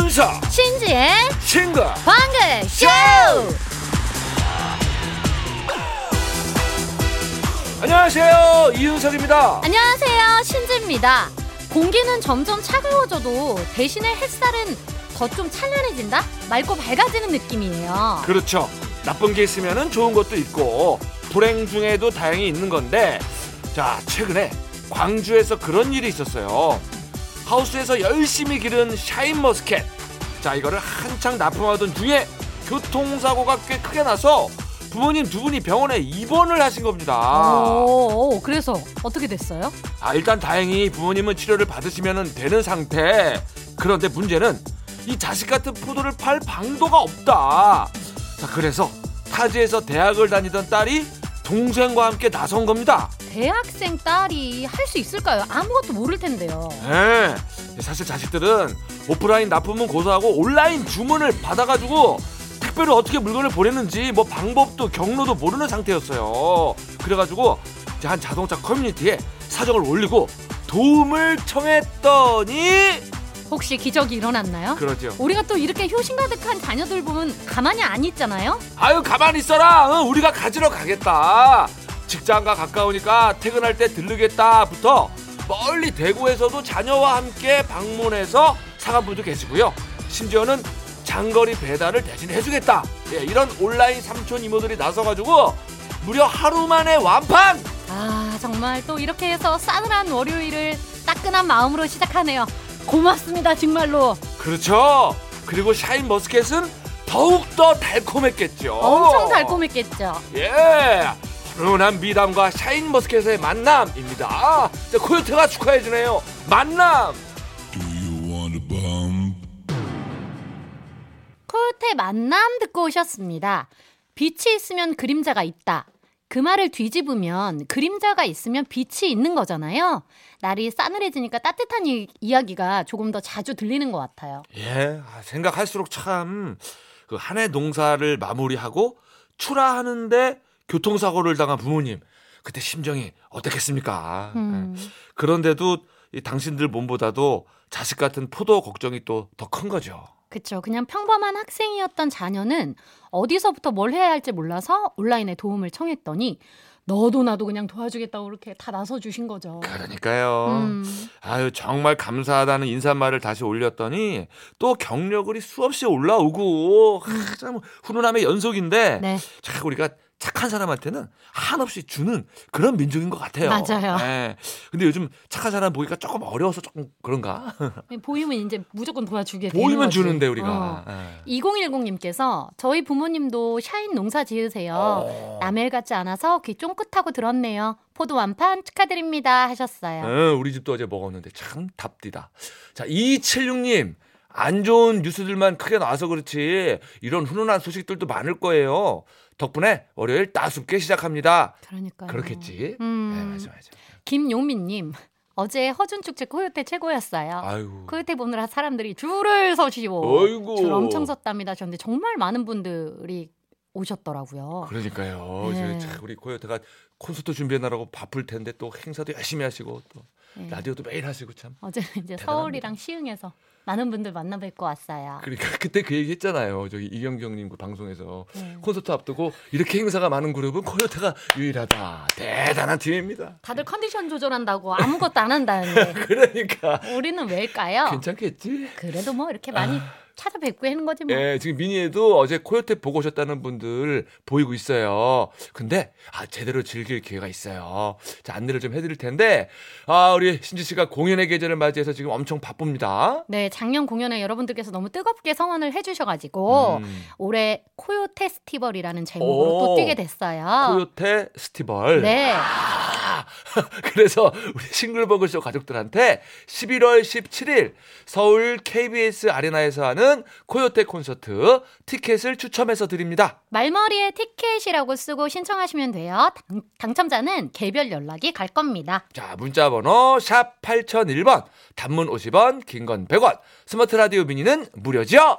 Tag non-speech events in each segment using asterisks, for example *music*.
이윤석 신지의 친구 방글 쇼. 안녕하세요 이윤석입니다 안녕하세요, 신지입니다. 공기는 점점 차가워져도 대신에 햇살은 더 좀 찬란해진다? 맑고 밝아지는 느낌이에요. 그렇죠 나쁜 게 있으면 좋은 것도 있고 불행 중에도 다행히 있는 건데 자 최근에 광주에서 그런 일이 있었어요 하우스에서 열심히 기른 샤인머스켓. 자 이거를 한창 납품하던 중에 교통사고가 꽤 크게 나서 부모님 두 분이 병원에 입원을 하신 겁니다. 오, 오, 그래서 어떻게 됐어요? 아 일단 다행히 부모님은 치료를 받으시면 되는 상태. 그런데 문제는 이 자식 같은 포도를 팔 방도가 없다. 자 그래서 타지에서 대학을 다니던 딸이 동생과 함께 나선 겁니다 대학생 딸이 할 수 있을까요? 아무것도 모를 텐데요. 네, 사실 자식들은 오프라인 납품은 고사하고 온라인 주문을 받아가지고 택배로 어떻게 물건을 보내는지 뭐 방법도 경로도 모르는 상태였어요 그래가지고 한 자동차 커뮤니티에 사정을 올리고 도움을 청했더니 혹시 기적이 일어났나요? 그러죠 우리가 또 이렇게 효심 가득한 자녀들 보면 가만히 안 있잖아요. 아유 가만히 있어라 응, 우리가 가지러 가겠다 직장과 가까우니까 퇴근할 때 들르겠다부터 멀리 대구에서도 자녀와 함께 방문해서 사간 분도 계시고요 심지어는 장거리 배달을 대신 해주겠다 예, 이런 온라인 삼촌 이모들이 나서가지고 무려 하루 만에 완판 아 정말 또 이렇게 해서 싸늘한 월요일을 따끈한 마음으로 시작하네요. 고맙습니다 정말로. 그렇죠 그리고 샤인 머스켓은 더욱더 달콤했겠죠 엄청 달콤했겠죠. 예 훈훈한 미담과 샤인 머스켓의 만남입니다 자, 코요태가 축하해주네요 만남 Do you want a bump? 코요태 만남 듣고 오셨습니다. 빛이 있으면 그림자가 있다. 그 말을 뒤집으면 그림자가 있으면 빛이 있는 거잖아요. 날이 싸늘해지니까 따뜻한 이, 이야기가 조금 더 자주 들리는 것 같아요. 예, 아, 생각할수록 참 그 한 해 농사를 마무리하고 출하하는데 교통사고를 당한 부모님 그때 심정이 어떻겠습니까? 음. 예. 그런데도 이 당신들 몸보다도 자식 같은 포도 걱정이 또 더 큰 거죠. 그쵸. 그냥 평범한 학생이었던 자녀는 어디서부터 뭘 해야 할지 몰라서 온라인에 도움을 청했더니 너도 나도 그냥 도와주겠다고 그렇게 다 나서 주신 거죠. 그러니까요. 음. 아유 정말 감사하다는 인사말을 다시 올렸더니 또 경력을이 수없이 올라오고 하, 참 훈훈함의 연속인데 네. 참 우리가 착한 사람한테는 한없이 주는 그런 민족인 것 같아요. 맞아요. 예. 근데 요즘 착한 사람 보기가 조금 어려워서 조금 그런가? 보이면 이제 무조건 도와주게 보이면. 주는데 어. 우리가. 예. 2010님께서 저희 부모님도 샤인 농사 지으세요. 어. 남일 같지 않아서 귀 쫑긋하고 들었네요. 포도 완판 축하드립니다 하셨어요. 어, 우리 집도 어제 먹었는데 참 답디다. 자, 2276님. 안 좋은 뉴스들만 크게 나와서 그렇지 이런 훈훈한 소식들도 많을 거예요. 덕분에 월요일 따숩게 시작합니다. 그러니까요. 그렇겠지. 음. 네, 맞아, 맞아. 김용민님 어제 허준 축제 코요태 최고였어요. 아유. 코요태 보느라 사람들이 줄을 서시고 어이구. 줄 엄청 섰답니다. 하셨는데 정말 많은 분들이 오셨더라고요. 그러니까요. 네. 참 우리 코요태가 콘서트 준비하느라고 바쁠 텐데 또 행사도 열심히 하시고 또 네. 라디오도 매일 하시고 참. *laughs* 어제 이제 대단합니다. 서울이랑 시흥에서 많은 분들 만나 뵙고 왔어요. 그러니까 그때 그 얘기 했잖아요. 저기 이경경님 그 방송에서 네. 콘서트 앞두고 이렇게 행사가 많은 그룹은 코요태가 유일하다. 대단한 팀입니다. 다들 컨디션 조절한다고 아무것도 안 한다는데 *laughs* 그러니까 우리는 왜일까요? 괜찮겠지? 그래도 뭐 이렇게 많이 찾아뵙고 하는 거지 뭐. 예, 지금 미니에도 어제 코요태 보고 오셨다는 분들 보이고 있어요. 근데 아 제대로 즐길 기회가 있어요. 자 안내를 좀 해드릴 텐데 아 우리 신지 씨가 공연의 계절을 맞이해서 지금 엄청 바쁩니다. 네, 작년 공연에 여러분들께서 너무 뜨겁게 성원을 해주셔가지고 음, 올해 코요테 스티벌이라는 제목으로 오. 또 뛰게 됐어요. 코요태 스티벌. 네, 아, *laughs* 그래서 우리 싱글버그쇼 가족들한테 11월 17일 서울 KBS 아레나에서 하는 코요태 콘서트 티켓을 추첨해서 드립니다. 말머리에 티켓이라고 쓰고 신청하시면 돼요. 당, 당첨자는 개별 연락이 갈 겁니다. 자, 문자 번호 샵 8001번, 단문 50원, 긴 건 100원, 스마트 라디오 미니는 무료죠?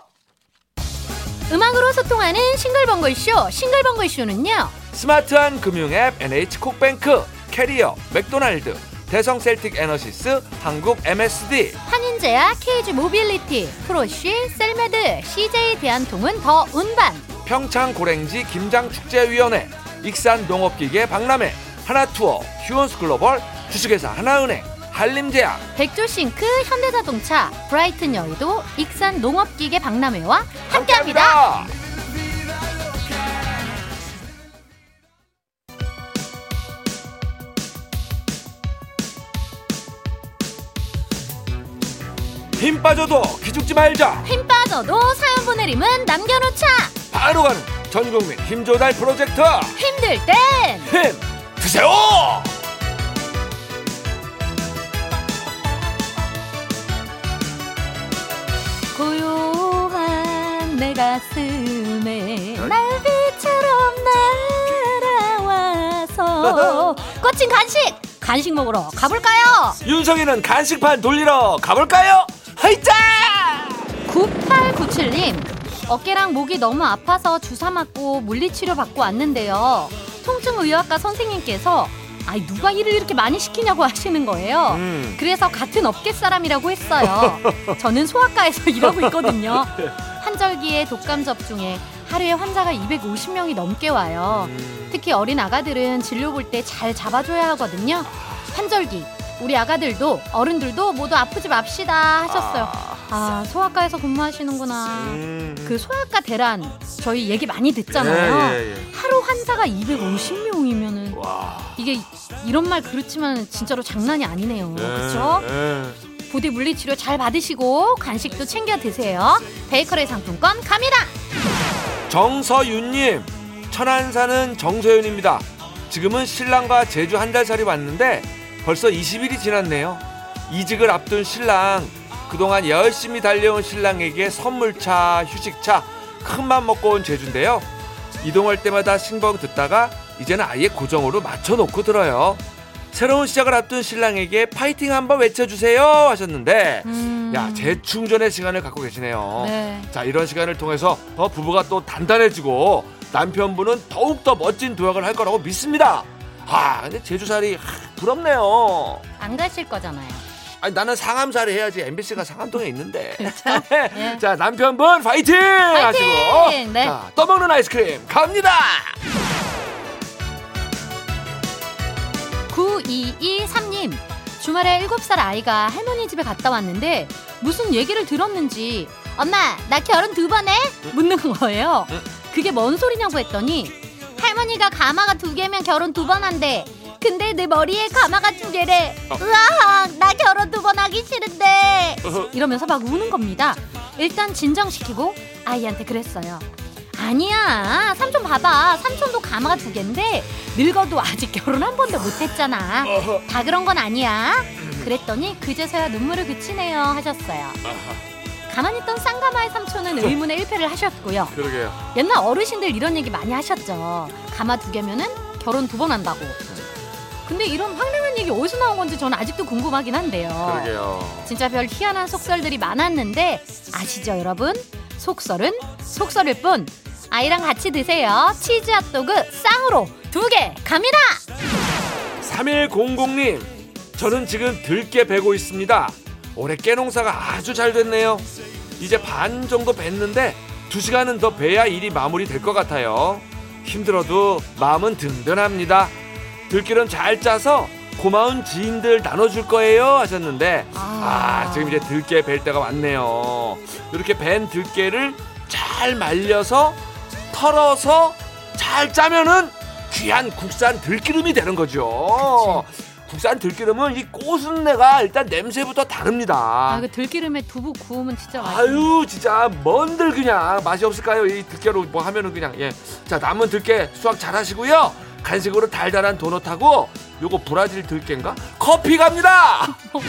음악으로 소통하는 싱글벙글쇼. 싱글벙글쇼는요. 스마트한 금융 앱 NH콕뱅크, 캐리어, 맥도날드, 대성 셀틱 에너시스, 한국 MSD, 한인 한림제약 KG 모빌리티 프로쉬 셀메드 CJ 대한통운 더 운반. 평창 고랭지 김장축제위원회 익산 농업기계 박람회 하나투어 휴원스 글로벌 주식회사 하나은행 한림제약. 백조싱크 현대자동차 브라이튼 여의도 익산 농업기계 박람회와 함께합니다. 힘 빠져도 기죽지 말자. 힘 빠져도 사연 보내림은 남겨놓자. 바로 가는 전국민 힘조달 프로젝트. 힘들 땐 힘 드세요! 고요한 내 가슴에 날비처럼 날아와서 *laughs* 꽂힌 간식 간식 먹으러 가볼까요? 윤성이는 간식판 돌리러 가볼까요? 하이짜 9897님 어깨랑 목이 너무 아파서 주사 맞고 물리치료 받고 왔는데요. 통증의학과 선생님께서 아이 누가 일을 이렇게 많이 시키냐고 하시는 거예요. 음. 그래서 같은 업계 사람이라고 했어요. 저는 소아과에서 *laughs* 일하고 있거든요. 환절기에 독감 접종에 하루에 환자가 250명이 넘게 와요. 특히 어린 아가들은 진료 볼 때 잘 잡아줘야 하거든요. 환절기 우리 아가들도 어른들도 모두 아프지 맙시다 하셨어요 아 소아과에서 근무하시는구나 음. 그 소아과 대란 저희 얘기 많이 듣잖아요 예, 예, 예. 하루 환자가 250명이면은 와. 이게 이런 말 그렇지만 진짜로 장난이 아니네요 예, 그렇죠? 예. 부디 물리치료 잘 받으시고 간식도 챙겨 드세요 베이커리 상품권 갑니다 정서윤님 천안 사는 정서윤입니다. 지금은 신랑과 제주 한 달 살이 왔는데 벌써 20일이 지났네요. 이직을 앞둔 신랑 그동안 열심히 달려온 신랑에게 선물차, 휴식차 큰맘 먹고 온 제주인데요. 이동할 때마다 신경 듣다가 이제는 아예 고정으로 맞춰놓고 들어요. 새로운 시작을 앞둔 신랑에게 파이팅 한번 외쳐주세요 하셨는데 음. 야 재충전의 시간을 갖고 계시네요. 네. 자 이런 시간을 통해서 어, 부부가 또 단단해지고 남편분은 더욱 더 멋진 도약을 할 거라고 믿습니다. 아 근데 제주살이 하, 부럽네요. 안 가실 거잖아요 아니 나는 상암살이 해야지 MBC가 상암동에 있는데. 예. *laughs* 자 남편분 파이팅, 하시고 네. 자 떠먹는 아이스크림 갑니다. 9223님 주말에 7살 아이가 할머니 집에 갔다 왔는데 무슨 얘기를 들었는지 엄마 나 결혼 두 번 해? 묻는 거예요 응. 그게 뭔 소리냐고 했더니 할머니가 가마가 두 개면 결혼 두 번 한대. 근데 내 머리에 가마가 두 개래. 어. 으악 나 결혼 두 번 하기 싫은데. 이러면서 막 우는 겁니다. 일단 진정시키고 아이한테 그랬어요. 아니야 삼촌 봐봐. 삼촌도 가마가 두 개인데 늙어도 아직 결혼 한 번도 못 했잖아. 어허. 다 그런 건 아니야. 그랬더니 그제서야 눈물을 그치네요 하셨어요 가만히 있던 쌍가마의 삼촌은 의문의 일패를 하셨고요. 그러게요. 옛날 어르신들 이런 얘기 많이 하셨죠. 가마 두 개면은 결혼 두 번 한다고. 근데 이런 황당한 얘기 어디서 나온 건지 저는 아직도 궁금하긴 한데요. 그러게요. 진짜 별 희한한 속설들이 많았는데 아시죠 여러분? 속설은 속설일 뿐. 아이랑 같이 드세요. 치즈 핫도그 쌍으로 두 개 갑니다! 3100님 저는 지금 들깨 베고 있습니다 올해 깨농사가 아주 잘 됐네요. 이제 반 정도 뱄는데 두 시간은 더 베야 일이 마무리 될 것 같아요. 힘들어도 마음은 든든합니다. 들깨는 잘 짜서 고마운 지인들 나눠줄 거예요 하셨는데 아. 아 지금 이제 들깨 벨 때가 왔네요. 이렇게 벤 들깨를 잘 말려서 털어서 잘 짜면은 귀한 국산 들기름이 되는 거죠. 국산 들기름은 이 꼬순내가 일단 냄새부터 다릅니다. 아, 그 들기름에 두부 구우면 진짜 맛있어. 아유 진짜 뭔들 그냥 맛이 없을까요? 이 들깨로 뭐 하면은 그냥 예. 자 남은 들깨 수확 잘 하시고요. 간식으로 달달한 도넛하고 요거 브라질 들깨인가? 커피 갑니다. *laughs*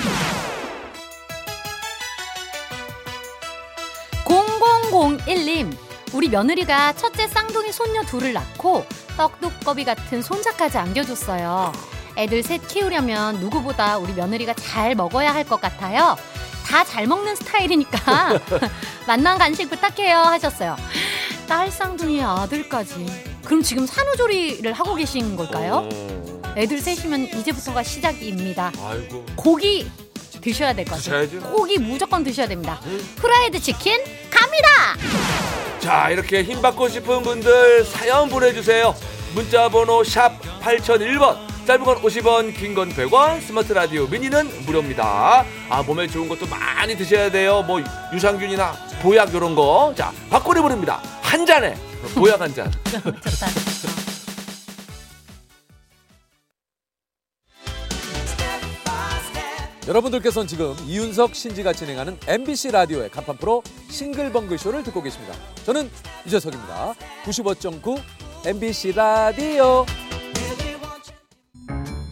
0001님, 우리 며느리가 첫째 쌍둥이 손녀 둘을 낳고 떡두꺼비 같은 손자까지 안겨줬어요. 애들 셋 키우려면 누구보다 우리 며느리가 잘 먹어야 할 것 같아요. 다 잘 먹는 스타일이니까 *laughs* 만난 간식 부탁해요 하셨어요. 딸 쌍둥이에 아들까지. 그럼 지금 산후조리를 하고 계신 걸까요? 어, 애들 셋이면 이제부터가 시작입니다. 아이고. 고기 드셔야 될 것 같아요. 드셔야죠. 고기 무조건 드셔야 됩니다. 음. 프라이드 치킨 갑니다. 자 이렇게 힘 받고 싶은 분들 사연 보내주세요 문자 번호 샵 8001번 짧은 건 50원 긴 건 100원 스마트 라디오 미니는 무료입니다 아 몸에 좋은 것도 많이 드셔야 돼요 뭐 유산균이나 보약 요런 거 자 박고리 부릅니다 한 잔에 보약 한잔 좋다. *laughs* 여러분들께서는 지금 이윤석 신지가 진행하는 MBC 라디오의 간판 프로 싱글벙글 쇼를 듣고 계십니다. 저는 유재석입니다. 95.9 MBC 라디오.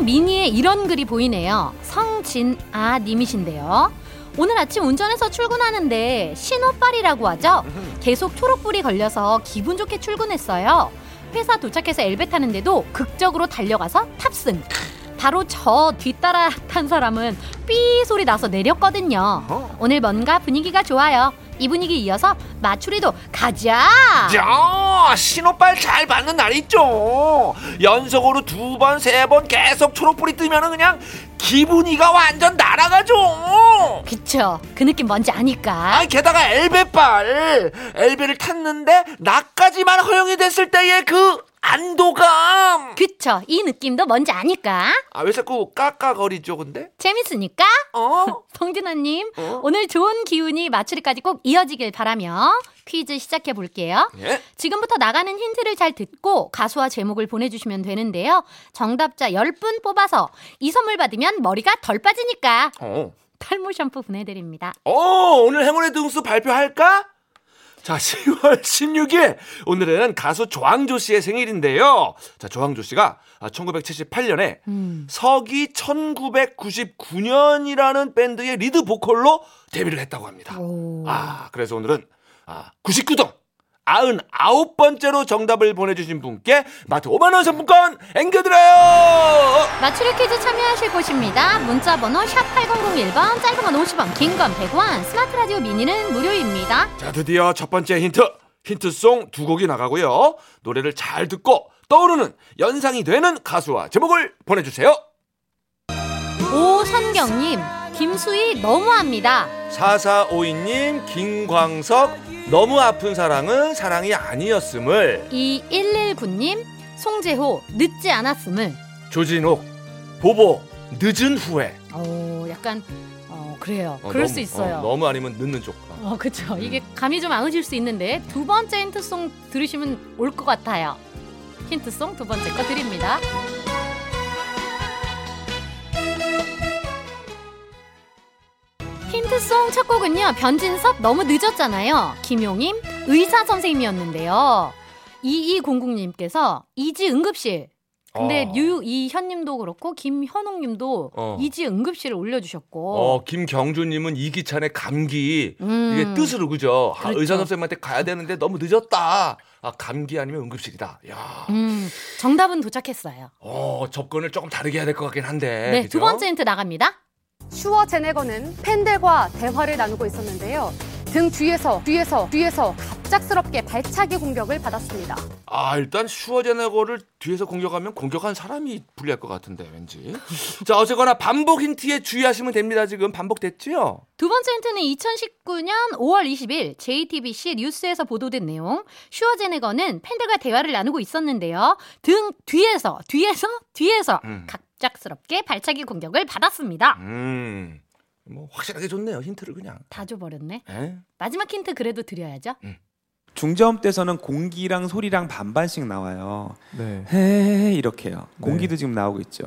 미니에 이런 글이 보이네요. 성진아 님이신데요. 오늘 아침 운전해서 출근하는데 신호빨이라고 하죠. 계속 초록불이 걸려서 기분 좋게 출근했어요. 회사 도착해서 엘베 타는데도 극적으로 달려가서 탑승. 바로 저 뒤따라 탄 사람은 삐 소리 나서 내렸거든요. 어. 오늘 뭔가 분위기가 좋아요. 이 분위기 이어서 마추리도 가자. 야 신호빨 잘 받는 날 있죠 연속으로 두 번 세 번 계속 초록불이 뜨면은 그냥 기분이가 완전 날아가죠 그쵸. 그 느낌 뭔지 아니까. 아 게다가 엘베빨 엘베를 탔는데 나까지만 허용이 됐을 때의 그 안도감 그쵸. 이 느낌도 뭔지 아니까. 아 왜 자꾸 까까거리죠 근데 재밌으니까. 어 *laughs* 성진아님, 어? 오늘 좋은 기운이 마추리까지 꼭 이어지길 바라며 퀴즈 시작해 볼게요. 예? 지금부터 나가는 힌트를 잘 듣고 가수와 제목을 보내주시면 되는데요. 정답자 10분 뽑아서 이 선물 받으면 머리가 덜 빠지니까 어. 탈모 샴푸 보내드립니다. 어, 오늘 행운의 등수 발표할까? 자, *laughs* 10월 16일. 오늘은 가수 조항조 씨의 생일인데요. 자, 조항조 씨가 1978년에 음. 서기 1999년이라는 밴드의 리드 보컬로 데뷔를 했다고 합니다. 오. 아, 그래서 오늘은 아, 99등 99번째로 정답을 보내주신 분께 마트 5만원 상품권 앵겨드려요! 마추리 퀴즈 참여하실 곳입니다. 문자번호 샵8001번, 짧은 건 50원, 긴 건 100원, 스마트 라디오 미니는 무료입니다. 자, 드디어 첫 번째 힌트. 힌트송 두 곡이 나가고요. 노래를 잘 듣고 떠오르는 연상이 되는 가수와 제목을 보내주세요. 오선경님, 김수희 너무합니다. 4452님, 김광석, 너무 아픈 사랑은 사랑이 아니었음을. 2119님, 송재호, 늦지 않았음을. 조진옥, 보보, 늦은 후에. 어, 약간, 어, 그래요. 어, 그럴 너무, 수 있어요. 어, 너무 아니면 늦는 쪽. 어, 그쵸. 이게 감이 좀 안 오실 수 있는데, 두 번째 힌트송 들으시면 올 것 같아요. 힌트송 두 번째 거 드립니다. 힌트송 첫 곡은요, 변진섭 너무 늦었잖아요. 김용임, 의사 선생님이었는데요. 2200님께서 이지 응급실. 근데 어. 유이현님도 그렇고 김현웅님도 어. 이지 응급실을 올려주셨고. 어, 김경주님은 이기찬의 감기. 음. 이게 뜻으로 그죠? 아, 그렇죠. 의사 선생님한테 가야 되는데 너무 늦었다. 아, 감기 아니면 응급실이다. 야, 음, 정답은 도착했어요. 어, 접근을 조금 다르게 해야 될 것 같긴 한데. 네, 그죠? 두 번째 힌트 나갑니다. 슈어 제네거는 팬들과 대화를 나누고 있었는데요. 등 뒤에서 뒤에서 뒤에서 갑작스럽게 발차기 공격을 받았습니다. 아 일단 슈워제네거를 뒤에서 공격하면 공격한 사람이 불리할 것 같은데 왠지 자 어쨌거나 반복 힌트에 주의하시면 됩니다 지금 반복됐지요 두 번째 힌트는 2019년 5월 20일 JTBC 뉴스에서 보도된 내용. 슈어제네거는 팬들과 대화를 나누고 있었는데요. 등 뒤에서 뒤에서 뒤에서 음. 갑작스럽게 발차기 공격을 받았습니다. 음 뭐 확실하게 좋네요 힌트를 그냥 다 줘버렸네. 에? 마지막 힌트 그래도 드려야죠. 중저음 때서는 공기랑 소리랑 반반씩 나와요. 네. 헤 이렇게요. 공기도 지금 나오고 있죠.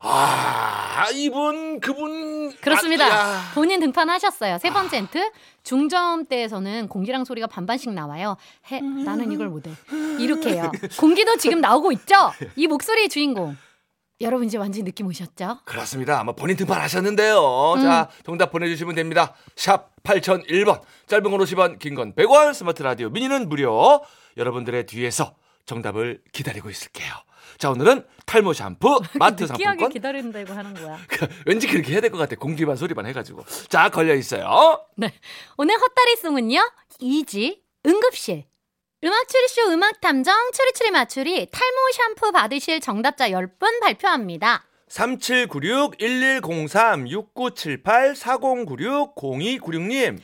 아 이분 그분 그렇습니다. 아, 야. 본인 등판하셨어요. 세 번째 힌트. 중저음대에서는 공기랑 소리가 반반씩 나와요. 해, 나는 이걸 못해. 이렇게 해요. 공기도 지금 나오고 있죠? 이 목소리의 주인공. 여러분 이제 완전히 느낌 오셨죠? 그렇습니다. 아마 본인 등판 하셨는데요. 음. 자, 정답 보내주시면 됩니다. 샵 8001번, 짧은 건 50원, 긴 건 100원, 스마트 라디오 미니는 무료. 여러분들의 뒤에서 정답을 기다리고 있을게요. 자, 오늘은 탈모 샴푸, *laughs* 마트 상품권. 기다린다고 하는 거야. *laughs* 왠지 그렇게 해야 될 것 같아. 공기반 소리반 해가지고. 자, 걸려 있어요. 네. 오늘 헛다리송은요. 이지 응급실. 음악 추리쇼 음악 탐정 추리추리 맞추리 탈모 샴푸 받으실 정답자 10분 발표합니다. 3796-1103-6978-4096-0296님.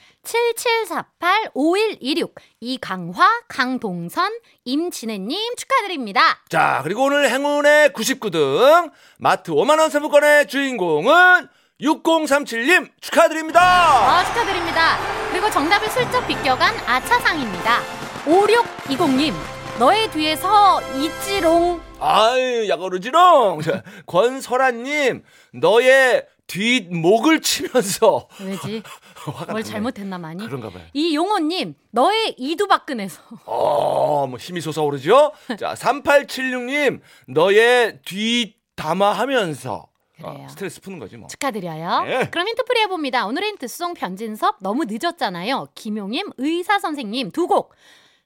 7748-5126 이강화, 강동선, 임진혜님 축하드립니다. 자, 그리고 오늘 행운의 99등 마트 5만원 상품권의 주인공은 6037님 축하드립니다. 아, 축하드립니다. 그리고 정답을 슬쩍 비껴간 아차상입니다. 5620님 너의 뒤에서 있지롱 아유, 야거르지롱. 자, *laughs* 권설아님, 너의 뒷목을 치면서. 왜지? *laughs* 뭘. 잘못했나 많이? 그런가 봐요. 이용호님 너의 이두박근에서 *laughs* 어, 뭐 힘이 솟아오르죠? 자, 3876님, 너의 뒷담화하면서. 그래요. 어, 스트레스 푸는 거지 뭐. 축하드려요. 네. 그럼 힌트풀이 해봅니다. 오늘의 힌트송 변진섭 너무 늦었잖아요. 김용임 의사 선생님 두 곡.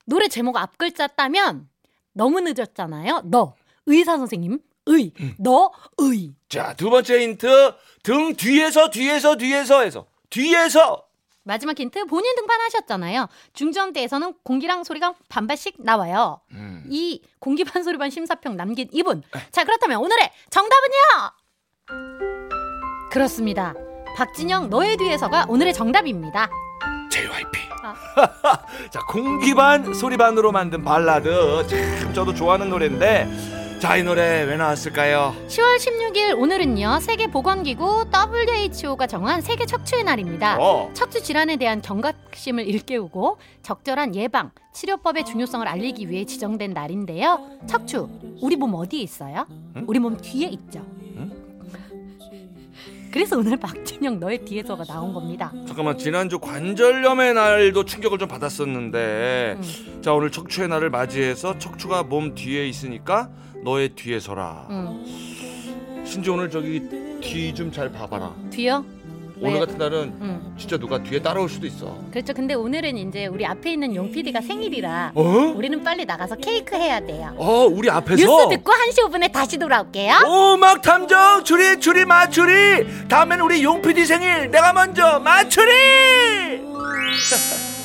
노래 제목 앞 글자 따면 너무 늦었잖아요. 너 의사 선생님 의 음. 너 의. 자, 두 번째 힌트. 등 뒤에서, 뒤에서, 뒤에서 해서. 뒤에서. 마지막 힌트 본인 등판하셨잖아요. 중저음대에서는 공기랑 소리가 반반씩 나와요. 음. 이 공기 반 소리 반 심사평 남긴 이분. 자 그렇다면 오늘의 정답은요. 그렇습니다. 박진영 너의 뒤에서가 오늘의 정답입니다. JYP. 아. *laughs* 자, 공기 반, 소리 반으로 만든 발라드. 참, 저도 좋아하는 노래인데. 자, 이 노래 왜 나왔을까요? 10월 16일 오늘은요 세계보건기구 WHO가 정한 세계 척추의 날입니다. 어. 척추 질환에 대한 경각심을 일깨우고 적절한 예방, 치료법의 중요성을 알리기 위해 지정된 날인데요. 척추, 우리 몸 어디에 있어요? 우리 몸 뒤에 있죠. 그래서 오늘 박진영 너의 뒤에서가 나온 겁니다. 잠깐만 지난주 관절염의 날도 충격을 좀 받았었는데 음. 자 오늘 척추의 날을 맞이해서 척추가 몸 뒤에 있으니까 너의 뒤에 서라 음, 신지 오늘 저기 뒤 좀 잘 봐봐라 뒤요? 오늘 왜? 같은 날은 음, 진짜 누가 뒤에 따라올 수도 있어 그렇죠. 근데 오늘은 이제 우리 앞에 있는 용 PD가 생일이라 어? 우리는 빨리 나가서 케이크 해야 돼요. 어 우리 앞에서 뉴스 듣고 1시 5분에 다시 돌아올게요. 오막 탐정 추리 추리 맞추리 다음엔 우리 용 PD 생일 내가 먼저 맞추리 *laughs*